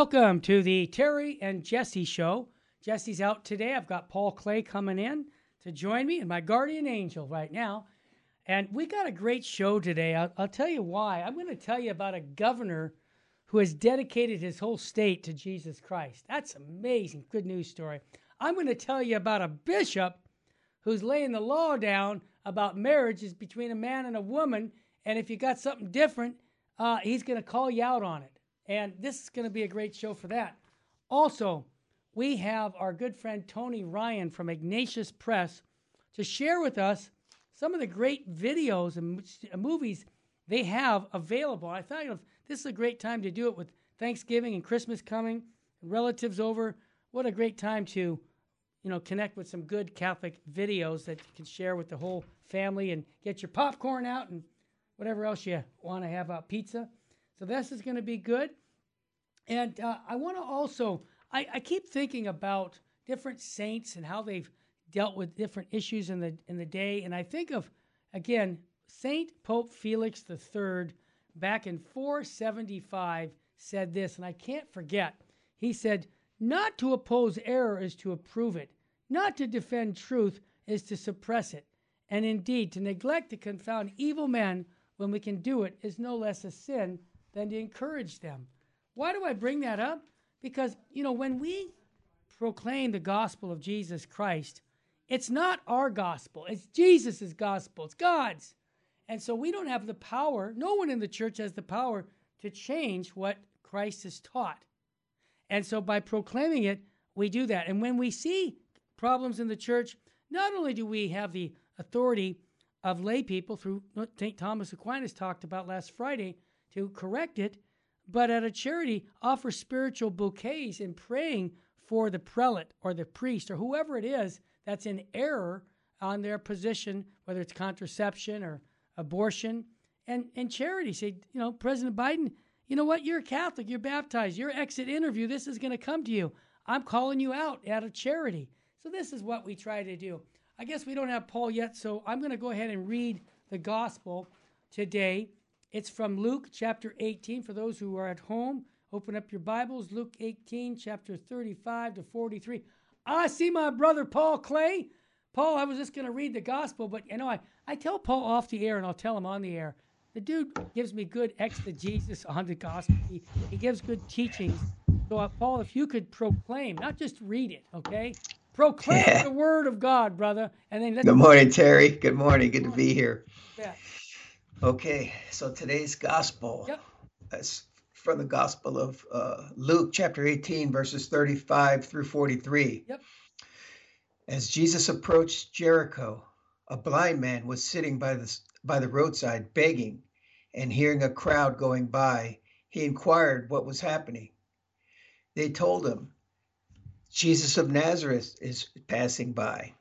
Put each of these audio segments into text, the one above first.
Welcome to the Terry and Jesse show. Jesse's out today. I've got Paul Clay coming in to join me and my guardian angel right now. And we got a great show today. I'll, I'll tell you why. I'm going to tell you about a governor who has dedicated his whole state to Jesus Christ. That's amazing. Good news story. I'm going to tell you about a bishop who's laying the law down about marriages between a man and a woman. And if you got something different, uh, he's going to call you out on it. And this is going to be a great show for that. Also, we have our good friend Tony Ryan from Ignatius Press to share with us some of the great videos and movies they have available. I thought you know, this is a great time to do it with Thanksgiving and Christmas coming, relatives over. What a great time to, you know, connect with some good Catholic videos that you can share with the whole family and get your popcorn out and whatever else you want to have out pizza. So this is going to be good. And uh, I want to also, I, I keep thinking about different saints and how they've dealt with different issues in the in the day. And I think of again Saint Pope Felix III back in 475 said this, and I can't forget. He said, "Not to oppose error is to approve it. Not to defend truth is to suppress it. And indeed, to neglect to confound evil men when we can do it is no less a sin than to encourage them." Why do I bring that up? Because, you know, when we proclaim the gospel of Jesus Christ, it's not our gospel, it's Jesus' gospel, it's God's. And so we don't have the power, no one in the church has the power to change what Christ has taught. And so by proclaiming it, we do that. And when we see problems in the church, not only do we have the authority of lay people through St. Thomas Aquinas talked about last Friday to correct it, but at a charity offer spiritual bouquets in praying for the prelate or the priest or whoever it is that's in error on their position, whether it's contraception or abortion. And, and charity say, you know, President Biden, you know what? You're a Catholic, you're baptized, your exit interview, this is going to come to you. I'm calling you out out of charity. So this is what we try to do. I guess we don't have Paul yet, so I'm going to go ahead and read the gospel today. It's from Luke chapter 18. For those who are at home, open up your Bibles. Luke 18, chapter 35 to 43. I see my brother Paul Clay. Paul, I was just going to read the gospel, but you know, I, I tell Paul off the air and I'll tell him on the air. The dude gives me good exegesis on the gospel. He, he gives good teachings. So, uh, Paul, if you could proclaim, not just read it, okay? Proclaim yeah. the word of God, brother. And then Good morning, Terry. Good morning. Good to be here. Yeah. Okay, so today's gospel yep. is from the Gospel of uh, Luke, chapter 18, verses 35 through 43. Yep. As Jesus approached Jericho, a blind man was sitting by the, by the roadside begging, and hearing a crowd going by, he inquired what was happening. They told him, Jesus of Nazareth is passing by.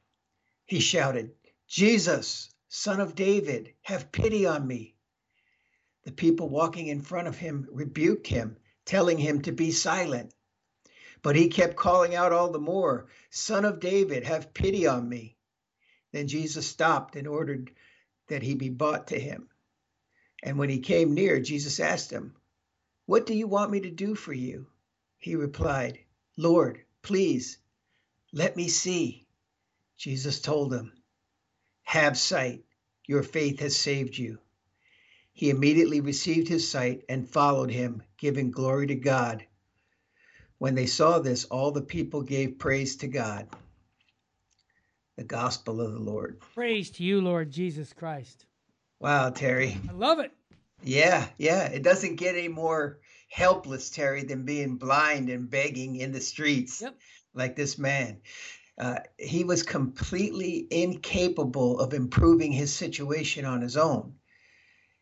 He shouted, Jesus, Son of David, have pity on me. The people walking in front of him rebuked him, telling him to be silent. But he kept calling out all the more, Son of David, have pity on me. Then Jesus stopped and ordered that he be brought to him. And when he came near, Jesus asked him, What do you want me to do for you? He replied, Lord, please, let me see. Jesus told him, have sight. Your faith has saved you. He immediately received his sight and followed him, giving glory to God. When they saw this, all the people gave praise to God. The gospel of the Lord. Praise to you, Lord Jesus Christ. Wow, Terry. I love it. Yeah, yeah. It doesn't get any more helpless, Terry, than being blind and begging in the streets yep. like this man. Uh, he was completely incapable of improving his situation on his own.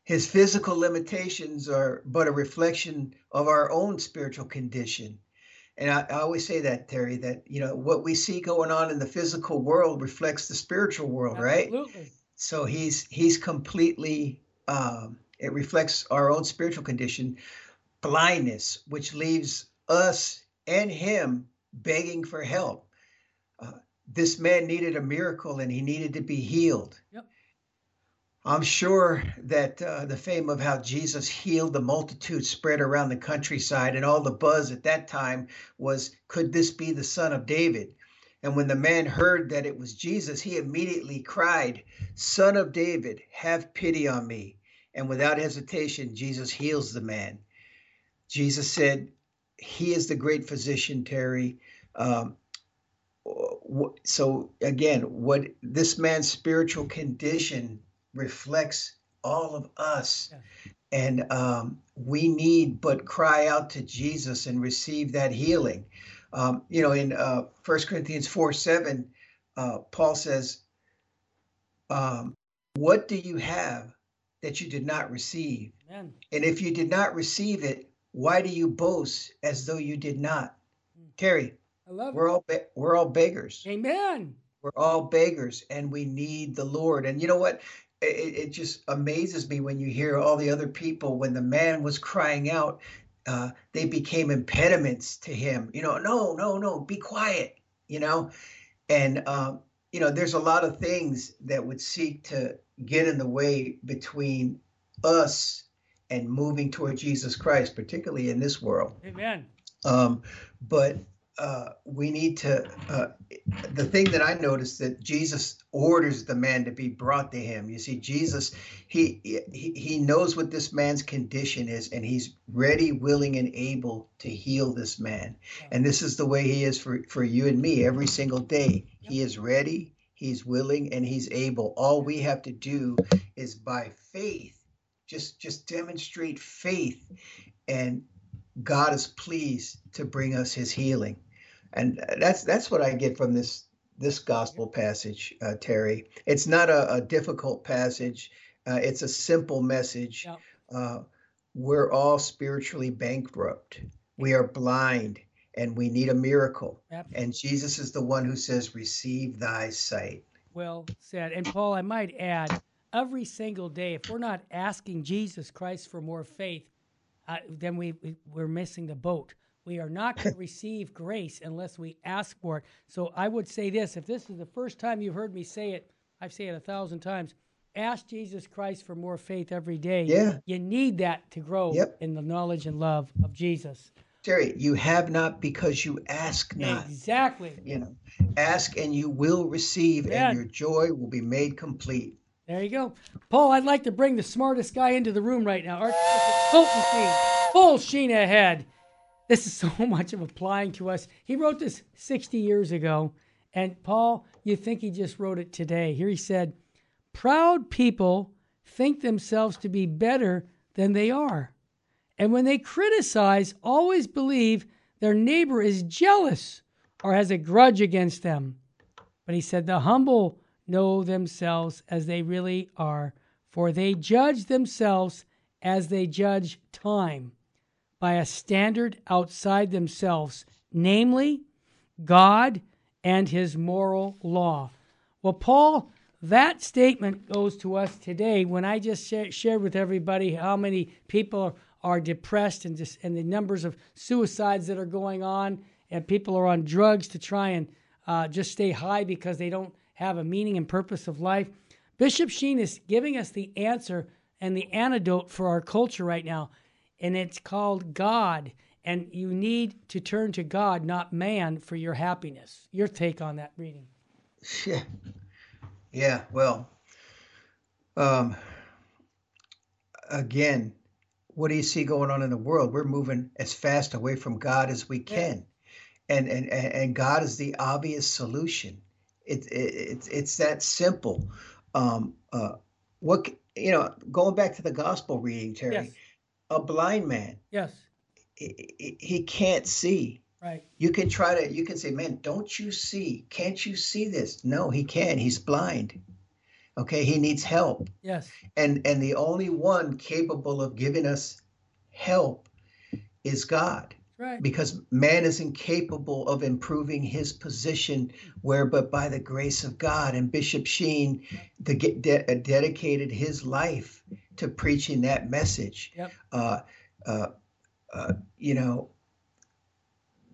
His physical limitations are but a reflection of our own spiritual condition. And I, I, always say that, Terry, that you know what we see going on in the physical world reflects the spiritual world, Absolutely. right? So he's he's completely um, it reflects our own spiritual condition, blindness, which leaves us and him begging for help this man needed a miracle and he needed to be healed. Yep. I'm sure that uh, the fame of how Jesus healed the multitude spread around the countryside, and all the buzz at that time was, Could this be the son of David? And when the man heard that it was Jesus, he immediately cried, Son of David, have pity on me. And without hesitation, Jesus heals the man. Jesus said, He is the great physician, Terry. Um, so again, what this man's spiritual condition reflects all of us. Yeah. And um, we need but cry out to Jesus and receive that healing. Um, you know, in uh, 1 Corinthians 4 7, uh, Paul says, um, What do you have that you did not receive? Amen. And if you did not receive it, why do you boast as though you did not? Mm. Terry, I love we're it. all we're all beggars. Amen. We're all beggars, and we need the Lord. And you know what? it, it, just amazes me when you hear all the other people when the man was crying out uh, they became impediments to him you know no no no be quiet you know and um, you know there's a lot of things that would seek to get in the way between us and moving toward jesus christ particularly in this world amen um, but uh, we need to. Uh, the thing that I noticed that Jesus orders the man to be brought to him. You see, Jesus, he he he knows what this man's condition is, and he's ready, willing, and able to heal this man. And this is the way he is for for you and me every single day. He is ready, he's willing, and he's able. All we have to do is by faith, just just demonstrate faith, and God is pleased to bring us his healing and that's that's what I get from this this gospel passage, uh, Terry. It's not a, a difficult passage. Uh, it's a simple message. Yep. Uh, we're all spiritually bankrupt. We are blind, and we need a miracle. Yep. And Jesus is the one who says, "Receive thy sight." Well said. And Paul, I might add, every single day, if we're not asking Jesus Christ for more faith, uh, then we, we we're missing the boat. We are not going to receive grace unless we ask for it. So I would say this if this is the first time you've heard me say it, I've said it a thousand times. Ask Jesus Christ for more faith every day. Yeah. You need that to grow yep. in the knowledge and love of Jesus. Jerry, you have not because you ask not. Exactly. You know, ask and you will receive, and your joy will be made complete. There you go. Paul, I'd like to bring the smartest guy into the room right now. Archbishop full sheen ahead. This is so much of applying to us. He wrote this 60 years ago. And Paul, you think he just wrote it today. Here he said, Proud people think themselves to be better than they are. And when they criticize, always believe their neighbor is jealous or has a grudge against them. But he said, The humble know themselves as they really are, for they judge themselves as they judge time by a standard outside themselves, namely God and his moral law. Well, Paul, that statement goes to us today when I just shared with everybody how many people are depressed and, just, and the numbers of suicides that are going on, and people are on drugs to try and uh, just stay high because they don't have a meaning and purpose of life. Bishop Sheen is giving us the answer and the antidote for our culture right now and it's called God. And you need to turn to God, not man, for your happiness. Your take on that reading? Yeah, yeah. Well, um, again, what do you see going on in the world? We're moving as fast away from God as we can, and and and God is the obvious solution. It's it, it's it's that simple. Um, uh, what you know, going back to the gospel reading, Terry. Yes a blind man. Yes. He, he can't see. Right. You can try to, you can say, man, don't you see? Can't you see this? No, he can't. He's blind. Okay. He needs help. Yes. And, and the only one capable of giving us help is God. Right. Because man is incapable of improving his position, where but by the grace of God. And Bishop Sheen the, de- dedicated his life to preaching that message. Yep. Uh, uh, uh, you know,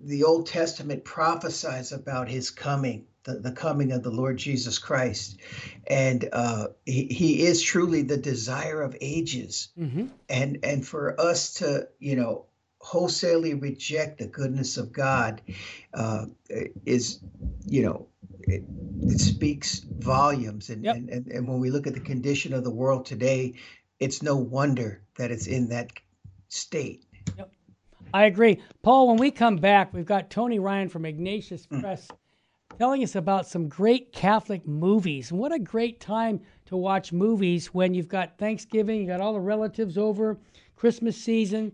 the Old Testament prophesies about his coming the, the coming of the Lord Jesus Christ. And uh, he, he is truly the desire of ages. Mm-hmm. And, and for us to, you know, wholesalely reject the goodness of God uh, is, you know, it, it speaks volumes. And, yep. and, and, and when we look at the condition of the world today, it's no wonder that it's in that state. Yep. I agree. Paul, when we come back, we've got Tony Ryan from Ignatius mm. Press telling us about some great Catholic movies. And what a great time to watch movies when you've got Thanksgiving, you got all the relatives over, Christmas season,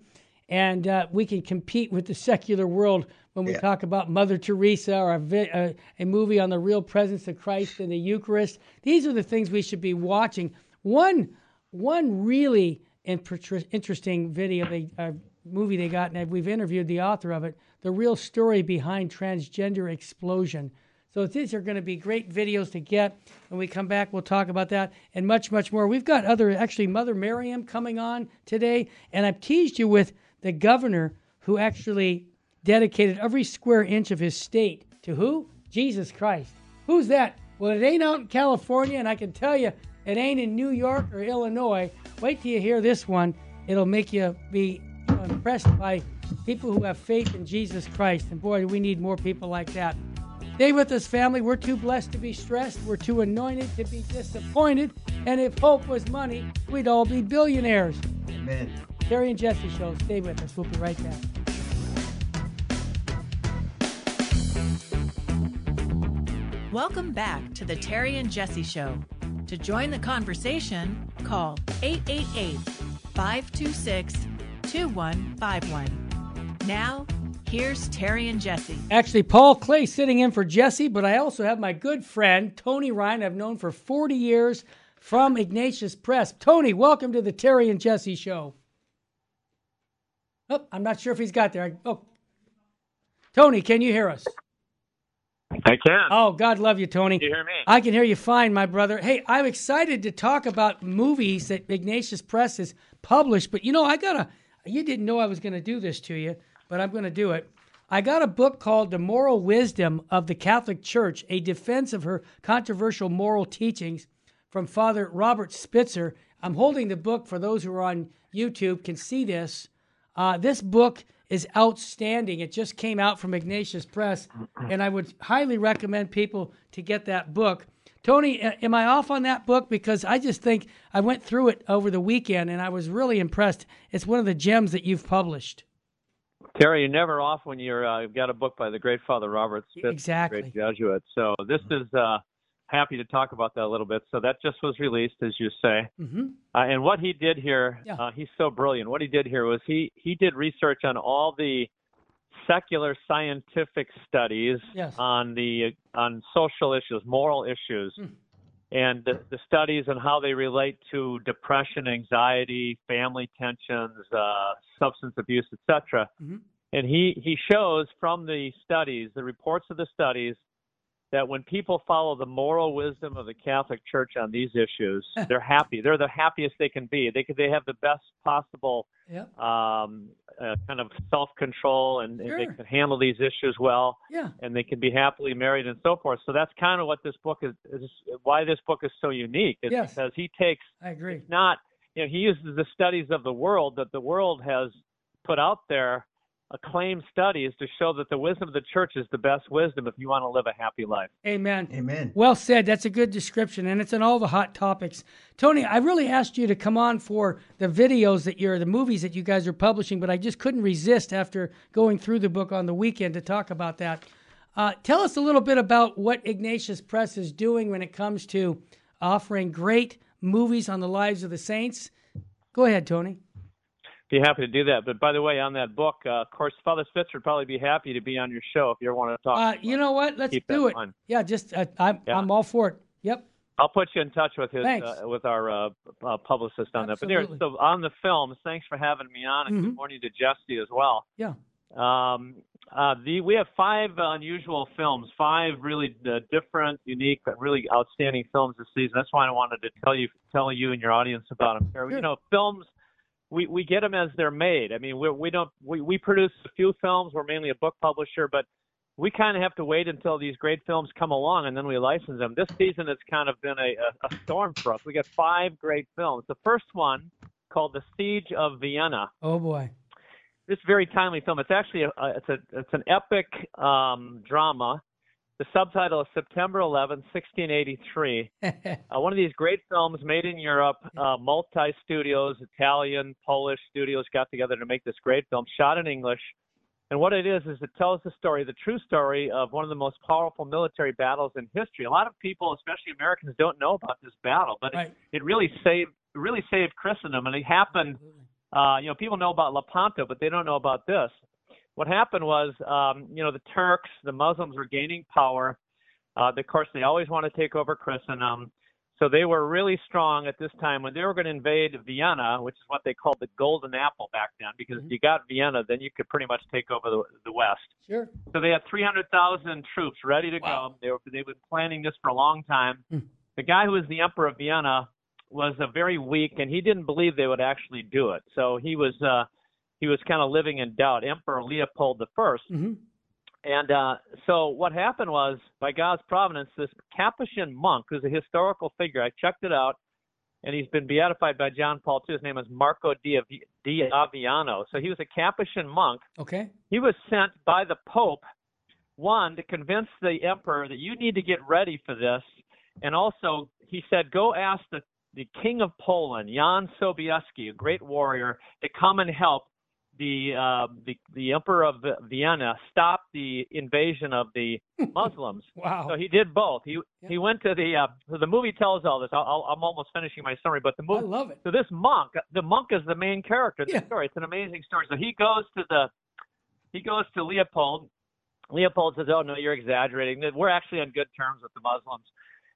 and uh, we can compete with the secular world when we yeah. talk about Mother Teresa or a, vi- a, a, movie on the real presence of Christ in the Eucharist. These are the things we should be watching. One, one really interesting video, they, uh, movie they got, and we've interviewed the author of it, the real story behind transgender explosion. So these are going to be great videos to get. When we come back, we'll talk about that and much, much more. We've got other, actually, Mother Miriam coming on today, and I've teased you with the governor who actually dedicated every square inch of his state to who? Jesus Christ. Who's that? Well, it ain't out in California, and I can tell you it ain't in New York or Illinois. Wait till you hear this one. It'll make you be impressed by people who have faith in Jesus Christ. And boy, we need more people like that. Stay with us, family. We're too blessed to be stressed. We're too anointed to be disappointed. And if hope was money, we'd all be billionaires. Amen. Terry and Jesse Show. Stay with us. We'll be right back. Welcome back to the Terry and Jesse Show. To join the conversation, call 888 526 2151. Now, here's Terry and Jesse. Actually, Paul Clay sitting in for Jesse, but I also have my good friend, Tony Ryan, I've known for 40 years from Ignatius Press. Tony, welcome to the Terry and Jesse Show. Oh, I'm not sure if he's got there. Oh, Tony, can you hear us? I can. Oh, God love you, Tony. Can you hear me? I can hear you fine, my brother. Hey, I'm excited to talk about movies that Ignatius Press has published, but you know, I got to, you didn't know I was going to do this to you, but I'm going to do it. I got a book called The Moral Wisdom of the Catholic Church, a defense of her controversial moral teachings from Father Robert Spitzer. I'm holding the book for those who are on YouTube can see this. Uh, this book is outstanding. It just came out from Ignatius Press, and I would highly recommend people to get that book. Tony, am I off on that book? Because I just think I went through it over the weekend and I was really impressed. It's one of the gems that you've published. Terry, you're never off when you're uh, you've got a book by the great Father Robert Spitzer, exactly. great Jesuit. So this is uh, happy to talk about that a little bit. So that just was released, as you say. Mm-hmm. Uh, and what he did here, yeah. uh, he's so brilliant. What he did here was he he did research on all the secular scientific studies yes. on the on social issues, moral issues. Mm. And the, the, studies and how they relate to depression, anxiety, family tensions, uh, substance abuse, etc. Mm-hmm. And he, he shows from the studies, the reports of the studies, that when people follow the moral wisdom of the Catholic Church on these issues, they're happy. They're the happiest they can be. They they have the best possible yep. um, uh, kind of self control, and, sure. and, they can handle these issues well. Yeah. And they can be happily married and so forth. So that's kind of what this book is. is why this book is so unique. Is yes. because he takes. I agree. Not you know he uses the studies of the world that the world has put out there acclaimed studies to show that the wisdom of the church is the best wisdom if you want to live a happy life. Amen. Amen. Well said. That's a good description, and it's in all the hot topics. Tony, I really asked you to come on for the videos that you're, the movies that you guys are publishing, but I just couldn't resist after going through the book on the weekend to talk about that. Uh, tell us a little bit about what Ignatius Press is doing when it comes to offering great movies on the lives of the saints. Go ahead, Tony be happy to do that. But by the way, on that book, uh, of course, Father Spitzer would probably be happy to be on your show if you ever want to talk. Uh, you know what? Let's do it. Fun. Yeah, just uh, I'm yeah. I'm all for it. Yep. I'll put you in touch with his uh, with our uh, uh, publicist on Absolutely. that. But here, so on the films, thanks for having me on, and mm-hmm. good morning to Jesse as well. Yeah. Um, the we have five unusual films, five really different, unique, but really outstanding films this season. That's why I wanted to tell you tell you and your audience about them. Sure. You know, films we we get them as they're made. I mean, we we don't we we produce a few films. We're mainly a book publisher, but we kind of have to wait until these great films come along and then we license them. This season has kind of been a, a, a storm for us. We got five great films. The first one called The Siege of Vienna. Oh boy. This very timely film. It's actually a, it's a it's an epic um, drama. The subtitle is September 11, 1683. uh, one of these great films made in Europe. Uh, multi studios, Italian, Polish studios got together to make this great film, shot in English. And what it is is it tells the story, the true story of one of the most powerful military battles in history. A lot of people, especially Americans, don't know about this battle, but right. it, it really saved really saved Christendom, and it happened. Uh, you know, people know about Lepanto, but they don't know about this. What happened was, um, you know, the Turks, the Muslims were gaining power. Uh, of course, they always want to take over Christendom. So they were really strong at this time when they were going to invade Vienna, which is what they called the Golden Apple back then, because mm-hmm. if you got Vienna, then you could pretty much take over the, the West. Sure. So they had 300,000 troops ready to wow. go. They were they've been planning this for a long time. Mm. The guy who was the emperor of Vienna was a very weak, and he didn't believe they would actually do it. So he was uh, he was kind of living in doubt. Emperor Leopold I. mm-hmm. And uh, so what happened was, by God's providence, this Capuchin monk, who's a historical figure, I checked it out, and he's been beatified by John Paul II. His name is Marco di Aviano. So he was a Capuchin monk. Okay. He was sent by the Pope, one, to convince the emperor that you need to get ready for this, and also he said, go ask the the king of Poland, Jan Sobieski, a great warrior, to come and help the uh, the, the emperor of Vienna stop the invasion of the Muslims. wow! So he did both. He yeah. he went to the uh, the movie tells all this. i am almost finishing my summary, but the movie. I love it. So this monk, the monk is the main character yeah. the story. It's an amazing story. So he goes to the he goes to Leopold. Leopold says, "Oh no, you're exaggerating. We're actually on good terms with the Muslims."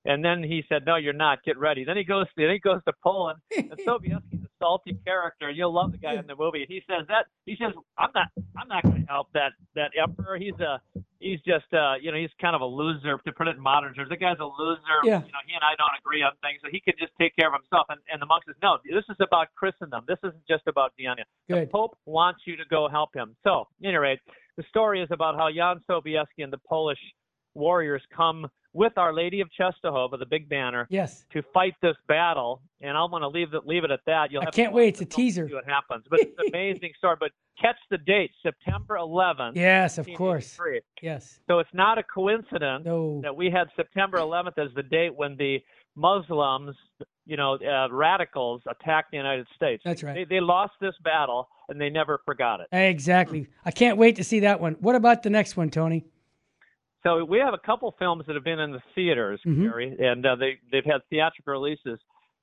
And then he said, "No, you're not. Get ready." Then he goes. Then he goes to Poland. And Sobieski's a salty character. You'll love the guy in the movie. He says that. He says, "I'm not. I'm not going to help that that emperor. He's a. He's just. Uh, you know, he's kind of a loser. To put it in modern terms, the guy's a loser. Yeah. You know, he and I don't agree on things, so he can just take care of himself." And, and the monk says, "No, this is about Christendom. This isn't just about Vienna. The Pope wants you to go help him." So, at any rate, the story is about how Jan Sobieski and the Polish warriors come with Our Lady of Czestochowa, the big banner, yes, to fight this battle. And I'm going to leave it leave it at that. You'll I can't wait. It's a teaser. See what happens, but it's an amazing story. But catch the date, September 11th. Yes, of course. Yes. So it's not a coincidence no. that we had September 11th as the date when the Muslims, you know, uh, radicals attacked the United States. That's right. They, they lost this battle and they never forgot it. Exactly. I can't wait to see that one. What about the next one, Tony? So we have a couple films that have been in the theaters, mm-hmm. Gary, and uh, they they've had theatrical releases.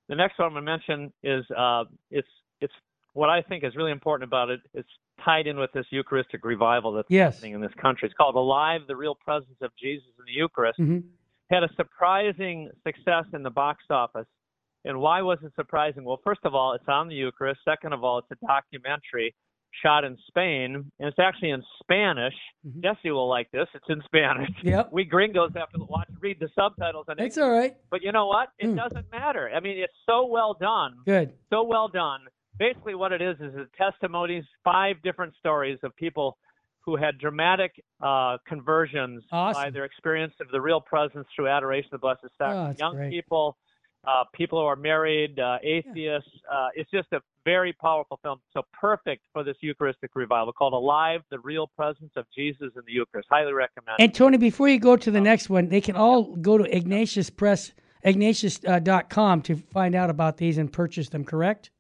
The next one I'm going to mention is uh, it's it's what I think is really important about it. It's tied in with this Eucharistic revival that's yes. happening in this country. It's called Alive: The Real Presence of Jesus in the Eucharist. Mm-hmm. Had a surprising success in the box office. And why was it surprising? Well, first of all, it's on the Eucharist. Second of all, it's a documentary shot in Spain, and it's actually in Spanish. Mm-hmm. Jesse will like this. It's in Spanish. Yep. We gringos have to watch read the subtitles. And it's all right. But you know what? It mm. doesn't matter. I mean, it's so well done. Good. So well done. Basically, what it is is the testimonies, five different stories of people who had dramatic uh, conversions awesome. by their experience of the real presence through adoration of the Blessed Sacrament. Oh, Young great. people uh, people who are married, uh, atheists. Uh, it's just a very powerful film. So perfect for this Eucharistic revival called Alive, the Real Presence of Jesus in the Eucharist. Highly recommend. And Tony, before you go to the next one, they can all go to Ignatius Press, Ignatius.com uh, to find out about these and purchase them, correct?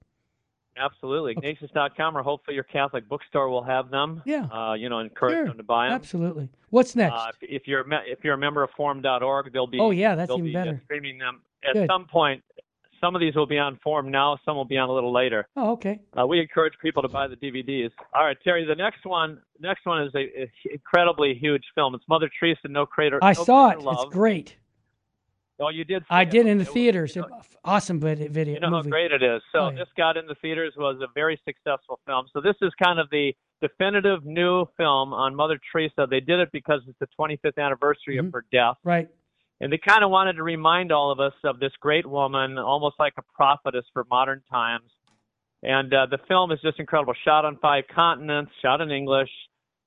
Absolutely. Ignatius.com or hopefully your Catholic bookstore will have them. Yeah. Uh, you know, encourage sure. them to buy them. Absolutely. What's next? Uh, if, if, you're if you're a member of Formed.org, they'll be. Oh yeah, that's even be, better. Uh, streaming them at Good. some point. Some of these will be on Formed now. Some will be on a little later. Oh, okay. Uh, we encourage people to buy the DVDs. All right, Terry. The next one, next one is a, a incredibly huge film. It's Mother Teresa, No Greater. I no saw Greater it. Love. It's great. Oh, you did. I it. did in the it theaters. Was, awesome video. You know movie. how great it is. So oh, yeah. this got in the theaters was a very successful film. So this is kind of the definitive new film on Mother Teresa. They did it because it's the 25th anniversary mm-hmm. of her death. Right. And they kind of wanted to remind all of us of this great woman, almost like a prophetess for modern times. And uh, the film is just incredible. Shot on five continents, shot in English.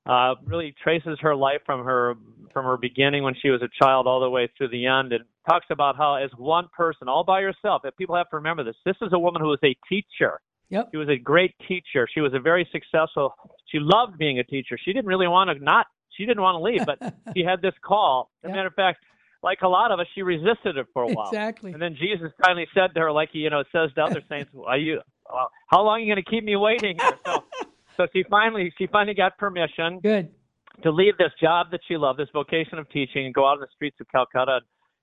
Uh, really traces her life from her from her beginning when she was a child all the way through the end, and talks about how as one person, all by herself, that people have to remember this. This is a woman who was a teacher. Yep. She was a great teacher. She was a very successful. She loved being a teacher. She didn't really want to not. She didn't want to leave, but she had this call. As a matter of fact, like a lot of us, she resisted it for a while. Exactly. And then Jesus finally said to her, like he, you know, says to other saints, "Are you? Well, how long are you going to keep me waiting here?" So, so she finally, she finally got permission. Good. To leave this job that she loved, this vocation of teaching, and go out on the streets of Calcutta.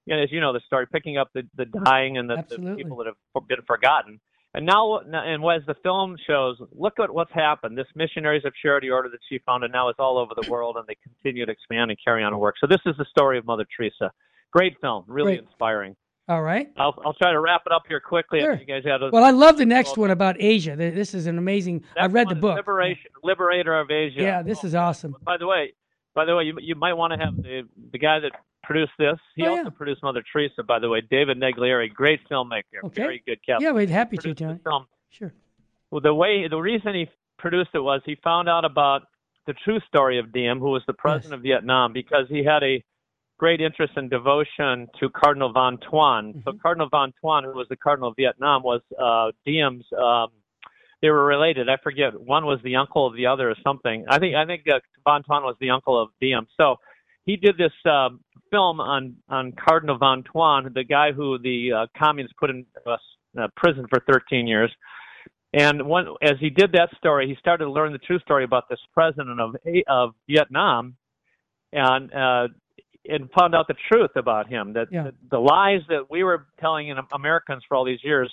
And, as you know, the story, picking up the, the dying and the, the people that have been forgotten. And now, and as the film shows, look at what's happened. This Missionaries of Charity Order that she founded now is all over the world, and they continue to expand and carry on her work. So this is the story of Mother Teresa. Great film, really Great. inspiring. All right. I'll, I'll try to wrap it up here quickly. Sure. You guys had a, well, I love the next one about Asia. This is an amazing. I read the book. Liberation, Liberator of Asia. Yeah, this is awesome. By the way, by the way, you you might want to have the the guy that produced this. He Oh, also yeah. produced Mother Teresa. By the way, David Naglieri, great filmmaker, Okay. very good Catholic. Yeah, we'd happy to, produced Tony. Film. Sure. Well, the way the reason he produced it was he found out about the true story of Diem, who was the president of Vietnam, because he had a great interest and devotion to Cardinal Van Thuan. So Cardinal Van Thuan, who was the Cardinal of Vietnam, was uh, Diem's. Um, they were related. I forget. One was the uncle of the other, or something. I think I think uh, Van Thuan was the uncle of Diem. So he did this uh, film on on Cardinal Van Thuan, the guy who the uh, communists put in uh, uh, prison for 13 years. And when, as he did that story, he started to learn the true story about this president of of Vietnam, and uh, and found out the truth about him. That Yeah. the, the lies that we were telling in Americans for all these years,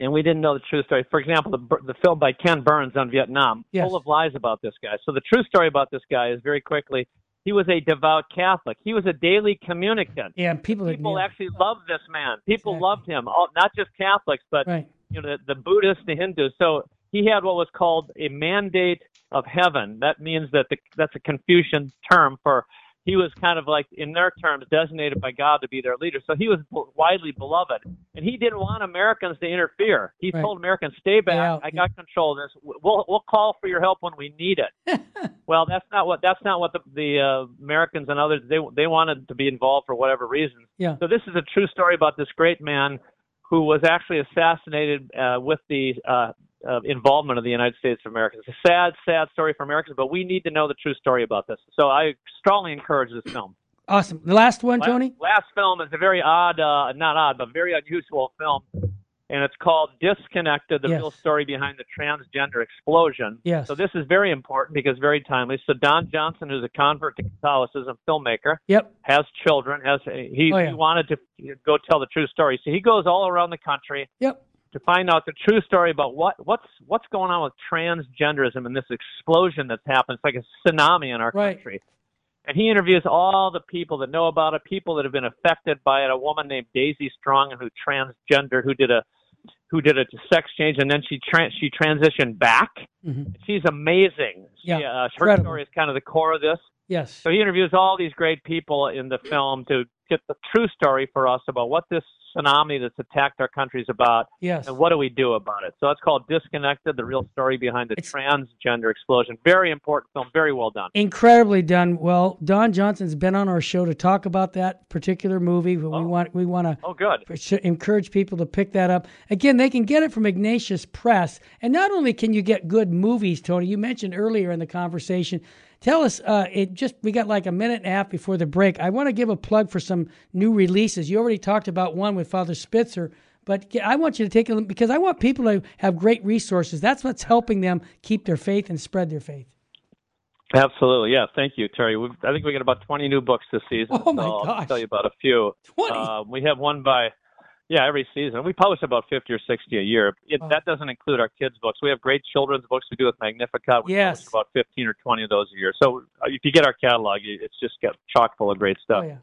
and we didn't know the true story. For example, the the film by Ken Burns on Vietnam, Yes. full of lies about this guy. So the true story about this guy is very quickly. He was a devout Catholic. He was a daily communicant. Yeah, and people People actually loved this man. People Exactly. loved him. All, not just Catholics, but Right. you know the, the Buddhists, the Hindus. So he had what was called a mandate of heaven. That means that the, that's a Confucian term for he was kind of like in their terms designated by God to be their leader. So he was widely beloved, and he didn't want Americans to interfere. He Right. told Americans, "Stay back. out, I got control of this. We'll we'll call for your help when we need it." well, that's not what that's not what the, the uh, Americans and others they they wanted to be involved for whatever reasons. Yeah. So this is a true story about this great man who was actually assassinated uh, with the uh, uh, involvement of the United States of America. It's a sad, sad story for Americans, but we need to know the true story about this. So I strongly encourage this film. Awesome. The last one, Last, Tony. last film is a very odd, uh, not odd, but very unusual film, and it's called Disconnected: The Yes. Real Story Behind the Transgender Explosion. Yes. So this is very important because very timely. So Don Johnson, who's a convert to Catholicism filmmaker, Yep. has children. Has he, Oh, yeah. he wanted to go tell the true story. So he goes all around the country Yep. To find out the true story about what what's what's going on with transgenderism and this explosion that's happened. It's like a tsunami in our Right. country. And he interviews all the people that know about it, people that have been affected by it. A woman named Daisy Strong, who transgendered, who did a who did a sex change, and then she tra- she transitioned back. Mhm. She's amazing. She, Yeah, uh, her incredible. story is kind of the core of this. Yes. So he interviews all these great people in the film to get the true story for us about what this tsunami that's attacked our country is about Yes. and what do we do about it. So it's called Disconnected, the real story behind the transgender explosion. Very important film, very well done. Incredibly done. Well, Don Johnson's been on our show to talk about that particular movie. but We oh. want we want to Oh, good. encourage people to pick that up. Again, they can get it from Ignatius Press. And not only can you get good movies, Tony, you mentioned earlier in the conversation. Tell us, uh, it just we got like a minute and a half before the break. I want to give a plug for some new releases. You already talked about one with Father Spitzer, but I want you to take a look because I want people to have great resources. That's what's helping them keep their faith and spread their faith. Absolutely, yeah. Thank you, Terry. We've, I think we got about 20 new books this season. Oh, my so I'll gosh. tell you about a few. 20? Uh, we have one by, yeah, every season. We publish about 50 or 60 a year. It, Oh. That doesn't include our kids' books. We have great children's books we do with Magnificat. We Yes. publish about 15 or 20 of those a year. So uh, if you get our catalog, it's just got chock full of great stuff. Oh, yeah.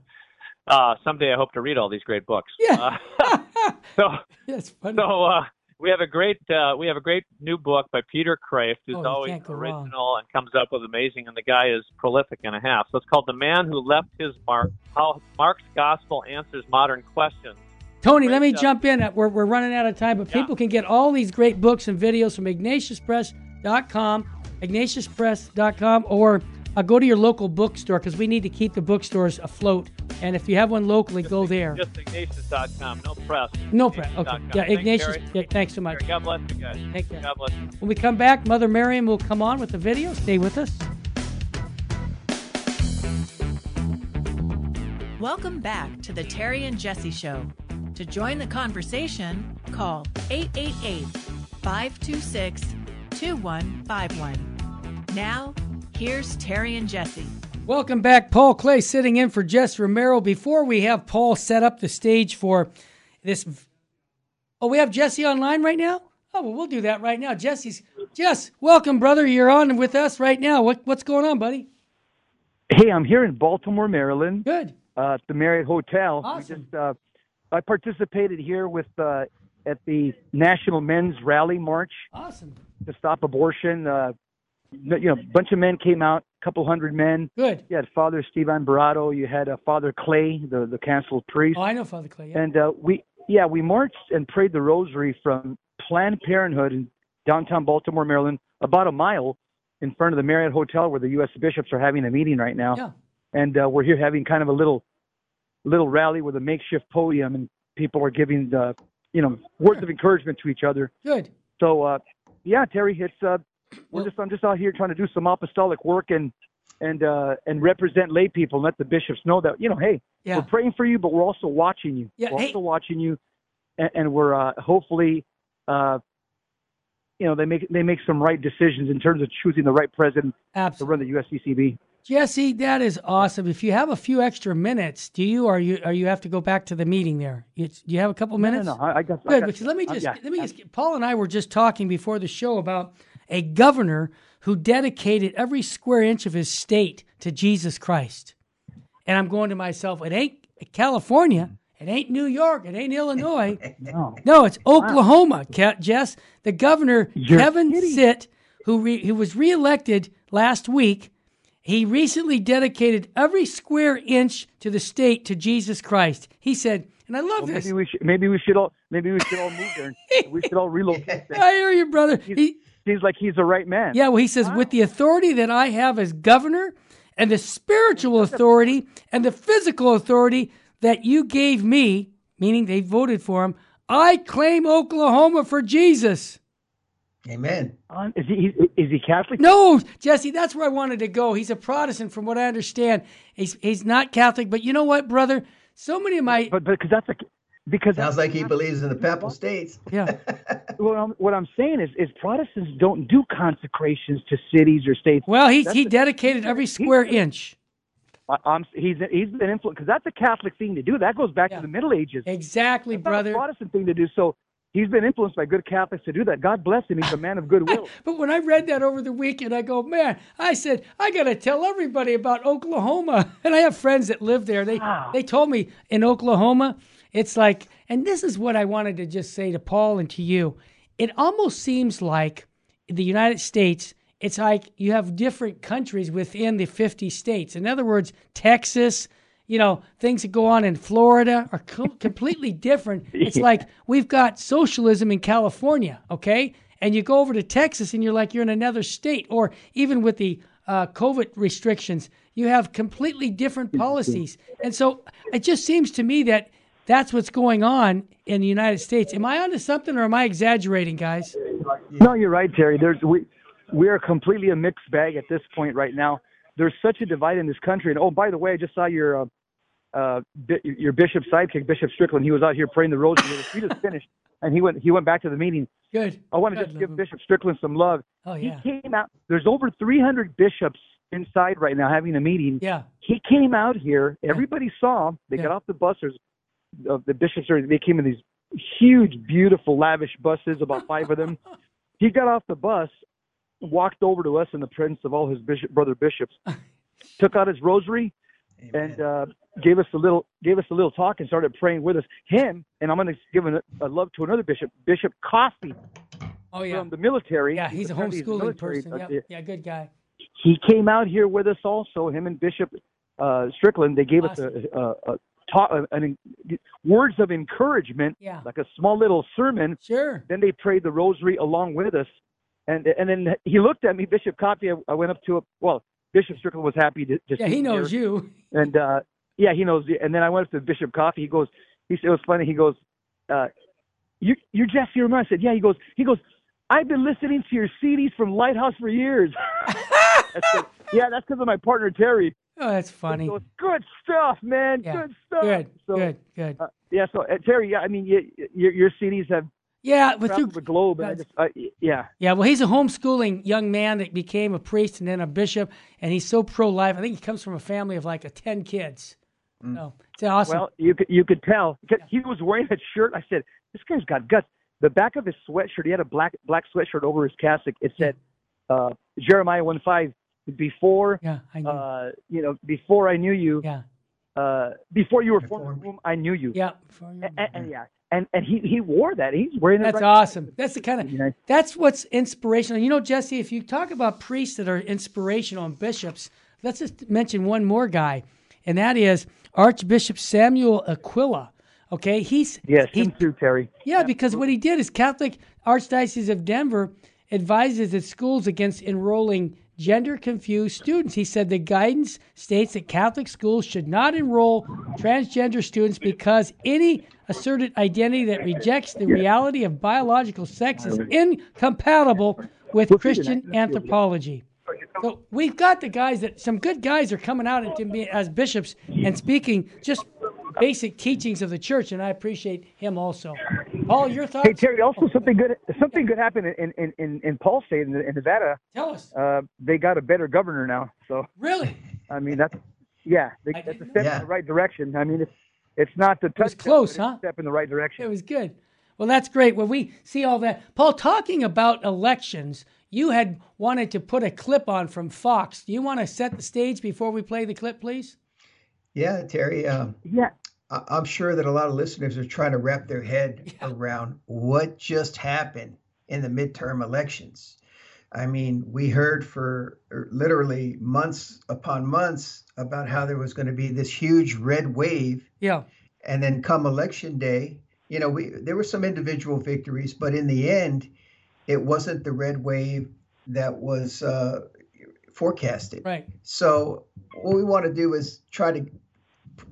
Uh, someday I hope to read all these great books. Yeah. Uh, so That's funny. so uh, we have a great uh, we have a great new book by Peter Kreeft, who's Oh, always can't wrong. original and comes up with amazing, and the guy is prolific and a half. So it's called The Man Who Left His Mark: How Mark's Gospel Answers Modern Questions. Tony, let me Great jump in. We're, we're running out of time, but Yeah. people can get all these great books and videos from ignatiuspress.com. IgnatiusPress.com or uh, go to your local bookstore because we need to keep the bookstores afloat. And if you have one locally, just, go there. Just Ignatius.com, no press. No press. Okay. Yeah, Ignatius. Thanks, yeah, thanks so much. God bless you guys. Thank you. God bless you. When we come back, Mother Miriam will come on with the video. Stay with us. Welcome back to the Terry and Jesse Show. To join the conversation, call 888 526 2151. Now, here's Terry and Jesse. Welcome back. Paul Clay sitting in for Jess Romero. Before we have Paul set up the stage for this. Oh, we have Jesse online right now? Oh, well, we'll do that right now. Jesse's. Jess, welcome, brother. You're on with us right now. What, what's going on, buddy? Hey, I'm here in Baltimore, Maryland. Good. Uh, at the Marriott Hotel. Awesome. We just, uh, I participated here with uh, at the National Men's Rally March. Awesome. To stop abortion. Uh, you know, a bunch of men came out, a couple hundred men. Good. You had Father Steven Barato. You had uh, Father Clay, the the canceled priest. Oh, I know Father Clay. Yeah. And uh, we, yeah, we marched and prayed the Rosary from Planned Parenthood in downtown Baltimore, Maryland, about a mile in front of the Marriott Hotel where the U.S. bishops are having a meeting right now. Yeah. And uh, we're here having kind of a little little rally with a makeshift podium, and people are giving the you know words of encouragement to each other. Good. So uh, yeah, Terry, it's uh, we're Well- just I'm just out here trying to do some apostolic work and and uh, and represent lay people and let the bishops know that you know, hey, Yeah. we're praying for you, but we're also watching you. Yeah, we're hey- also watching you, and, and we're uh, hopefully, uh, you know, they make they make some right decisions in terms of choosing the right president to run the USCCB. Jesse, that is awesome. If you have a few extra minutes, do you or you or you have to go back to the meeting there? You, do you have a couple minutes? No, no, I, I got I Good, got- because let me uh, just yeah. let me just. Paul and I were just talking before the show about a governor who dedicated every square inch of his state to Jesus Christ, and I'm going to myself, it ain't California, it ain't New York, it ain't Illinois, No. no, it's Oklahoma. Ca- Jess, the governor You're Kevin kidding. Stitt, who re, who was reelected last week. He recently dedicated every square inch to the state to Jesus Christ. He said, and I love Well, this. maybe we should maybe we should all maybe we should all move there. And we should all relocate. there. I hear you, brother. He, Seems like he's the right man. yeah, well, he says, with the authority that I have as governor and the spiritual authority and the physical authority that you gave me, meaning they voted for him, I claim Oklahoma for Jesus. Amen. Uh, is he is he Catholic? No, Jesse, that's where I wanted to go. He's a Protestant, from what I understand. He's he's not Catholic, but you know what, brother? So many of my But but because that's a because Sounds like he believes in the papal states. yeah, what I'm, what I'm saying is is Protestants don't do consecrations to cities or states. well, he That's he a- dedicated every square inch. I, I'm he's he's been influenced because that's a Catholic thing to do. That goes back Yeah. to the Middle Ages. Exactly, That's not a brother. Protestant thing to do. So he's been influenced by good Catholics to do that. God bless him. He's a man of goodwill. But when I read that over the weekend, I go, man, I said, I got to tell everybody about Oklahoma. And I have friends that live there. They, Wow. they told me in Oklahoma, it's like, and this is what I wanted to just say to Paul and to you. It almost seems like the United States, it's like you have different countries within the 50 states. In other words, Texas, you know, things that go on in Florida are co- completely different. It's like we've got socialism in California, okay? And you go over to Texas and you're like you're in another state. Or even with the uh, COVID restrictions, you have completely different policies. And so it just seems to me that that's what's going on in the United States. Am I onto something or am I exaggerating, guys? No, you're right, Terry. There's we we are completely a mixed bag at this point right now. There's such a divide in this country. And oh, by the way, I just saw your uh, uh, bi- your bishop sidekick, Bishop Strickland. He was out here praying the rosary. We just finished, and he went he went back to the meeting. Good. I want to just give him. Bishop Strickland some love. Oh, yeah. He came out. There's over 300 bishops inside right now having a meeting. Yeah. He came out here. Everybody saw him. They Yeah. got off the buses. There's uh, the bishops are. They came in these huge, beautiful, lavish buses, about five of them. He got off the bus, walked over to us in the presence of all his bishop brother bishops, took out his rosary, and uh, gave us a little gave us a little talk and started praying with us. Him and I'm going to give a, a love to another bishop, Bishop Coffey Oh, yeah. from the military. Yeah, he's a homeschooling military, person. uh, Yeah, good guy. he came out here with us also. Him and Bishop uh, Strickland. They gave us a, a, a, talk, an, words of encouragement, Yeah. like a small little sermon. Sure. Then they prayed the rosary along with us, And and then he looked at me, Bishop Coffey. I, I went up to him. Well, Bishop Strickland was happy to, to yeah, he knows you. And uh, yeah, he knows. You. And then I went up to Bishop Coffey. He goes, he said it was funny. He goes, uh, you you're Jesse Romero. I said, yeah. He goes, he goes. I've been listening to your CDs from Lighthouse for years. said, yeah, that's because of my partner Terry. Oh, that's funny. Goes, good stuff, man. Yeah. Good stuff. Good, so, good, good. Uh, yeah. So uh, Terry, yeah, I mean, you, your your CDs have yeah, but through the globe, and I just, uh, yeah, yeah. Well, he's a homeschooling young man that became a priest and then a bishop, and he's so pro-life. I think he comes from a family of like a ten kids. Mm. So it's awesome. Well, you could you could tell yeah. he was wearing that shirt. I said, this guy's got guts. The back of his sweatshirt, he had a black black sweatshirt over his cassock. It said uh, Jeremiah one five. Before, yeah, I knew. Uh, you know, before I knew you, yeah. Uh, before you were formed, I knew you. Yeah, and, and, and, yeah, and and he he wore that. He's wearing that. That's right awesome. That's the kind of that's what's inspirational. You know, Jesse, if you talk about priests that are inspirational and bishops, let's just mention one more guy, and that is Archbishop Samuel Aquila. Okay, he's yes, he, too, Terry. Yeah, because what he did is Catholic Archdiocese of Denver advises its schools against enrolling gender confused students. He said the guidance states that Catholic schools should not enroll transgender students because any asserted identity that rejects the reality of biological sex is incompatible with Christian anthropology. So we've got the guys that some good guys are coming out to me as bishops and speaking just basic teachings of the church, and I appreciate him also. Paul, your thoughts? Hey Terry, also something good something good happened in in in, in Paul State in, in Nevada. Tell us. Uh, they got a better governor now. So really, I mean that's yeah, they, that's a step yeah. in the right direction. I mean it's it's not the touch. It was close, huh? Step in the right direction. It was good. Well, that's great. Well, we see all that. Paul, talking about elections, you had wanted to put a clip on from Fox. Do you want to set the stage before we play the clip, please? Yeah, Terry. Um, yeah. I'm sure that a lot of listeners are trying to wrap their head yeah. around what just happened in the midterm elections. I mean, we heard for er, literally months upon months about how there was going to be this huge red wave. Yeah. And then come election day, you know, we there were some individual victories, but in the end, it wasn't the red wave that was uh, forecasted. Right. So what we want to do is try to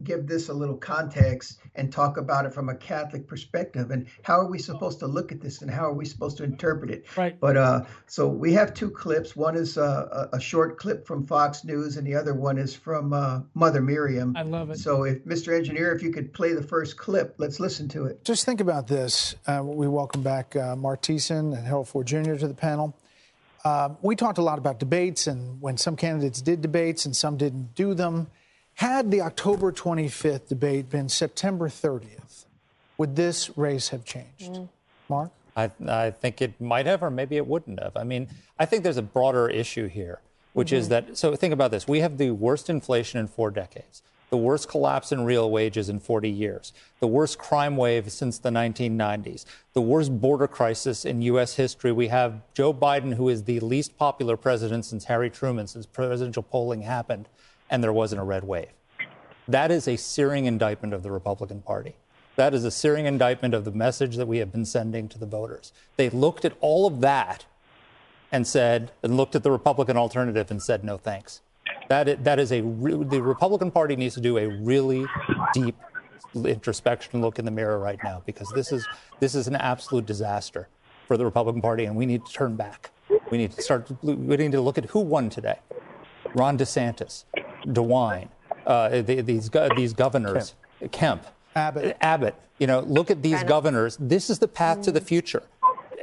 give this a little context and talk about it from a Catholic perspective and how are we supposed to look at this and how are we supposed to interpret it. Right. But uh, so we have two clips. One is uh, a short clip from Fox News and the other one is from uh, Mother Miriam. I love it. So if Mr. Engineer, if you could play the first clip, let's listen to it. Just think about this. Uh, we welcome back uh, Mark Thiessen and Harold Ford Jr. to the panel. Uh, we talked a lot about debates and when some candidates did debates and some didn't do them. Had the October 25th debate been September 30th, would this race have changed? Mm. Mark? I, I, think it might have, or maybe it wouldn't have. I mean, I think there's a broader issue here, which mm-hmm. is that, so think about this. We have the worst inflation in four decades, the worst collapse in real wages in 40 years, the worst crime wave since the 1990s, the worst border crisis in U.S. history. We have Joe Biden, who is the least popular president since Harry Truman, since presidential polling happened and there wasn't a red wave. That is a searing indictment of the Republican Party. That is a searing indictment of the message that we have been sending to the voters. They looked at all of that and said, and looked at the Republican alternative and said, no thanks. That is, that is a, the Republican Party needs to do a really deep introspection look in the mirror right now because this is, this is an absolute disaster for the Republican Party and we need to turn back. We need to start, we need to look at who won today. Ron DeSantis, DeWine, uh, the, these these governors, Kemp. Kemp, Abbott. Abbott. You know, look at these governors. This is the path to the future.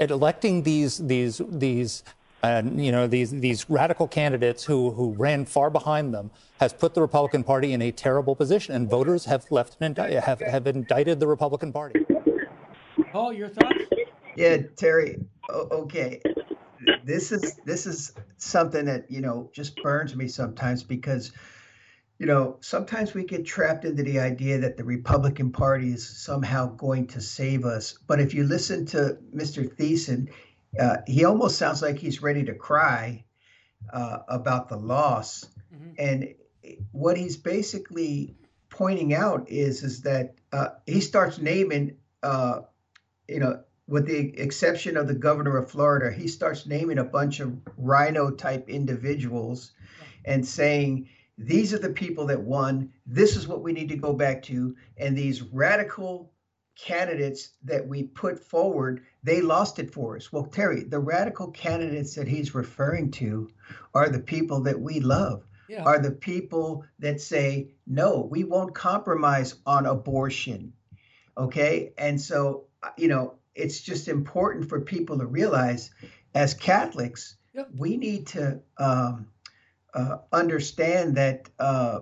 At electing these these these uh, you know these these radical candidates who who ran far behind them has put the Republican Party in a terrible position, and voters have left an indi- have have indicted the Republican Party. Paul, your thoughts? Yeah, Terry. okay, this is this is something that you know just burns me sometimes because you know sometimes we get trapped into the idea that the republican party is somehow going to save us but if you listen to mr thiessen uh, he almost sounds like he's ready to cry uh, about the loss mm-hmm. and what he's basically pointing out is is that uh, he starts naming uh, you know with the exception of the governor of Florida, he starts naming a bunch of RINO type individuals and saying, these are the people that won. This is what we need to go back to. And these radical candidates that we put forward, they lost it for us. Well, Terry, the radical candidates that he's referring to are the people that we love, yeah. are the people that say, no, we won't compromise on abortion. Okay. And so, you know, it's just important for people to realize as Catholics, yep. we need to um, uh, understand that uh,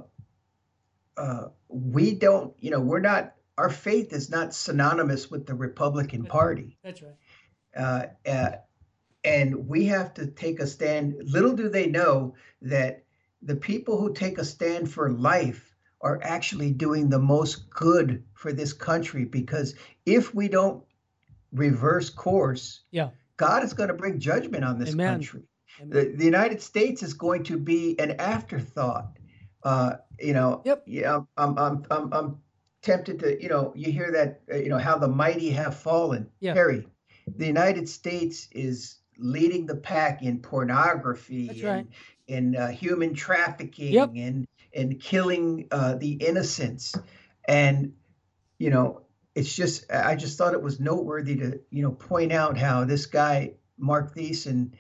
uh, we don't, you know, we're not our faith is not synonymous with the Republican Party. That's right. Uh, uh, and we have to take a stand. Little do they know that the people who take a stand for life are actually doing the most good for this country because if we don't reverse course, yeah. God is going to bring judgment on this Amen. country. Amen. The, the United States is going to be an afterthought. Uh, you know, yep. yeah, I'm, I'm, I'm, I'm tempted to, you know, you hear that, uh, you know, how the mighty have fallen. Yeah. Harry, the United States is leading the pack in pornography That's right. in uh, human trafficking yep. and and killing uh, the innocents. And you know, it's just I just thought it was noteworthy to you know point out how this guy Mark Thiessen,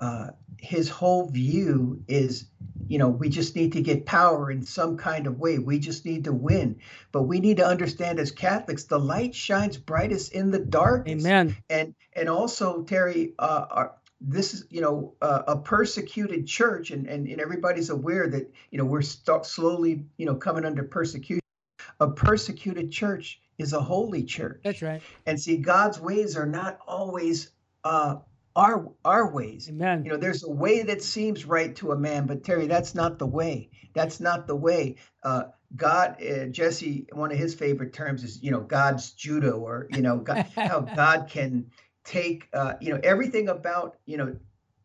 uh, his whole view is you know, we just need to get power in some kind of way. We just need to win. But we need to understand as Catholics, the light shines brightest in the darkness. Amen. And and also, Terry, uh, our, this is you know uh, a persecuted church, and, and and everybody's aware that you know we're st- slowly you know coming under persecution. A persecuted church is a holy church. That's right. And see, God's ways are not always uh, our our ways. Amen. You know, there's a way that seems right to a man, but Terry, that's not the way. That's not the way. Uh, God, uh, Jesse, one of his favorite terms is, you know, God's judo, or you know, God, how God can take, uh, you know, everything about, you know,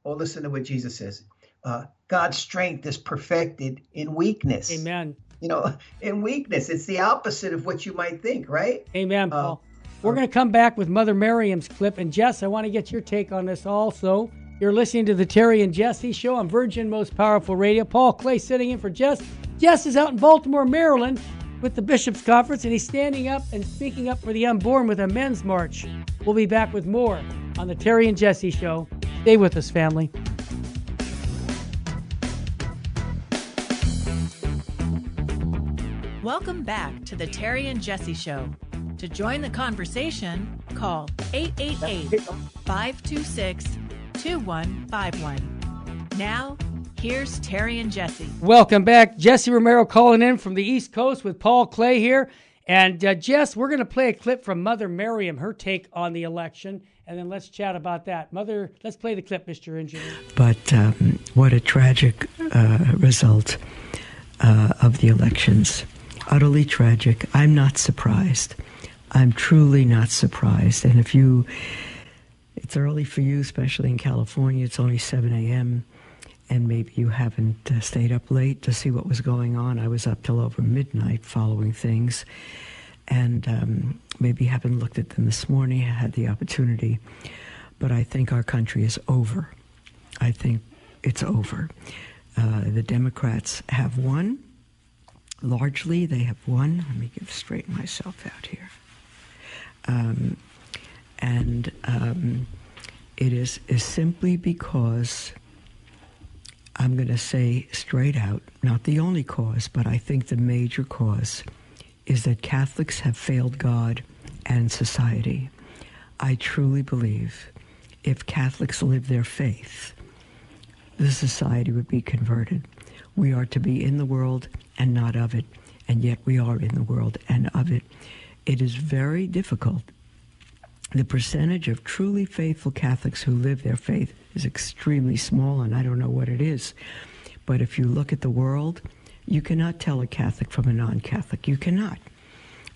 well, listen to what Jesus says. Uh, God's strength is perfected in weakness. Amen. You know, in weakness, it's the opposite of what you might think, right? Amen, uh, Paul. We're going to come back with Mother Miriam's clip. And Jess, I want to get your take on this also. You're listening to the Terry and Jesse show on Virgin Most Powerful Radio. Paul Clay sitting in for Jess. Jess is out in Baltimore, Maryland with the Bishops' Conference, and he's standing up and speaking up for the unborn with a men's march. We'll be back with more on the Terry and Jesse show. Stay with us, family. Welcome back to the Terry and Jesse show. To join the conversation, call 888 526 2151. Now, here's Terry and Jesse. Welcome back. Jesse Romero calling in from the East Coast with Paul Clay here. And uh, Jess, we're going to play a clip from Mother Miriam, her take on the election, and then let's chat about that. Mother, let's play the clip, Mr. Engineer. But um, what a tragic uh, result uh, of the elections. Utterly tragic. I'm not surprised. I'm truly not surprised. And if you, it's early for you, especially in California, it's only 7 a.m., and maybe you haven't uh, stayed up late to see what was going on. I was up till over midnight following things, and um, maybe haven't looked at them this morning. I had the opportunity. But I think our country is over. I think it's over. Uh, the Democrats have won. Largely, they have won. Let me get straighten myself out here. Um, and um, it is, is simply because I'm going to say straight out, not the only cause, but I think the major cause is that Catholics have failed God and society. I truly believe if Catholics live their faith, the society would be converted. We are to be in the world and not of it, and yet we are in the world and of it it is very difficult. The percentage of truly faithful Catholics who live their faith is extremely small, and I don't know what it is. But if you look at the world, you cannot tell a Catholic from a non Catholic. You cannot.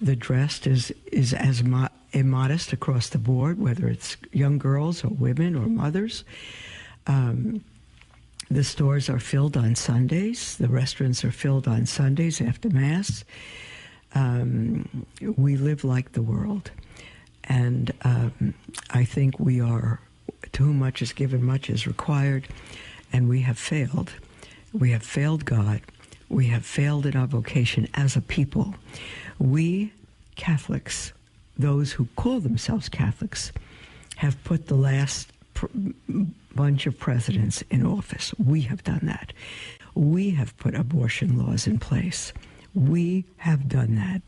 The dress is, is as mo- immodest across the board, whether it's young girls or women or mothers. Um, the stores are filled on Sundays. The restaurants are filled on Sundays after Mass um, we live like the world. And um, I think we are, to whom much is given, much is required, and we have failed. We have failed God. We have failed in our vocation as a people. We, Catholics, those who call themselves Catholics, have put the last pr- bunch of presidents in office. We have done that. We have put abortion laws in place. We have done that.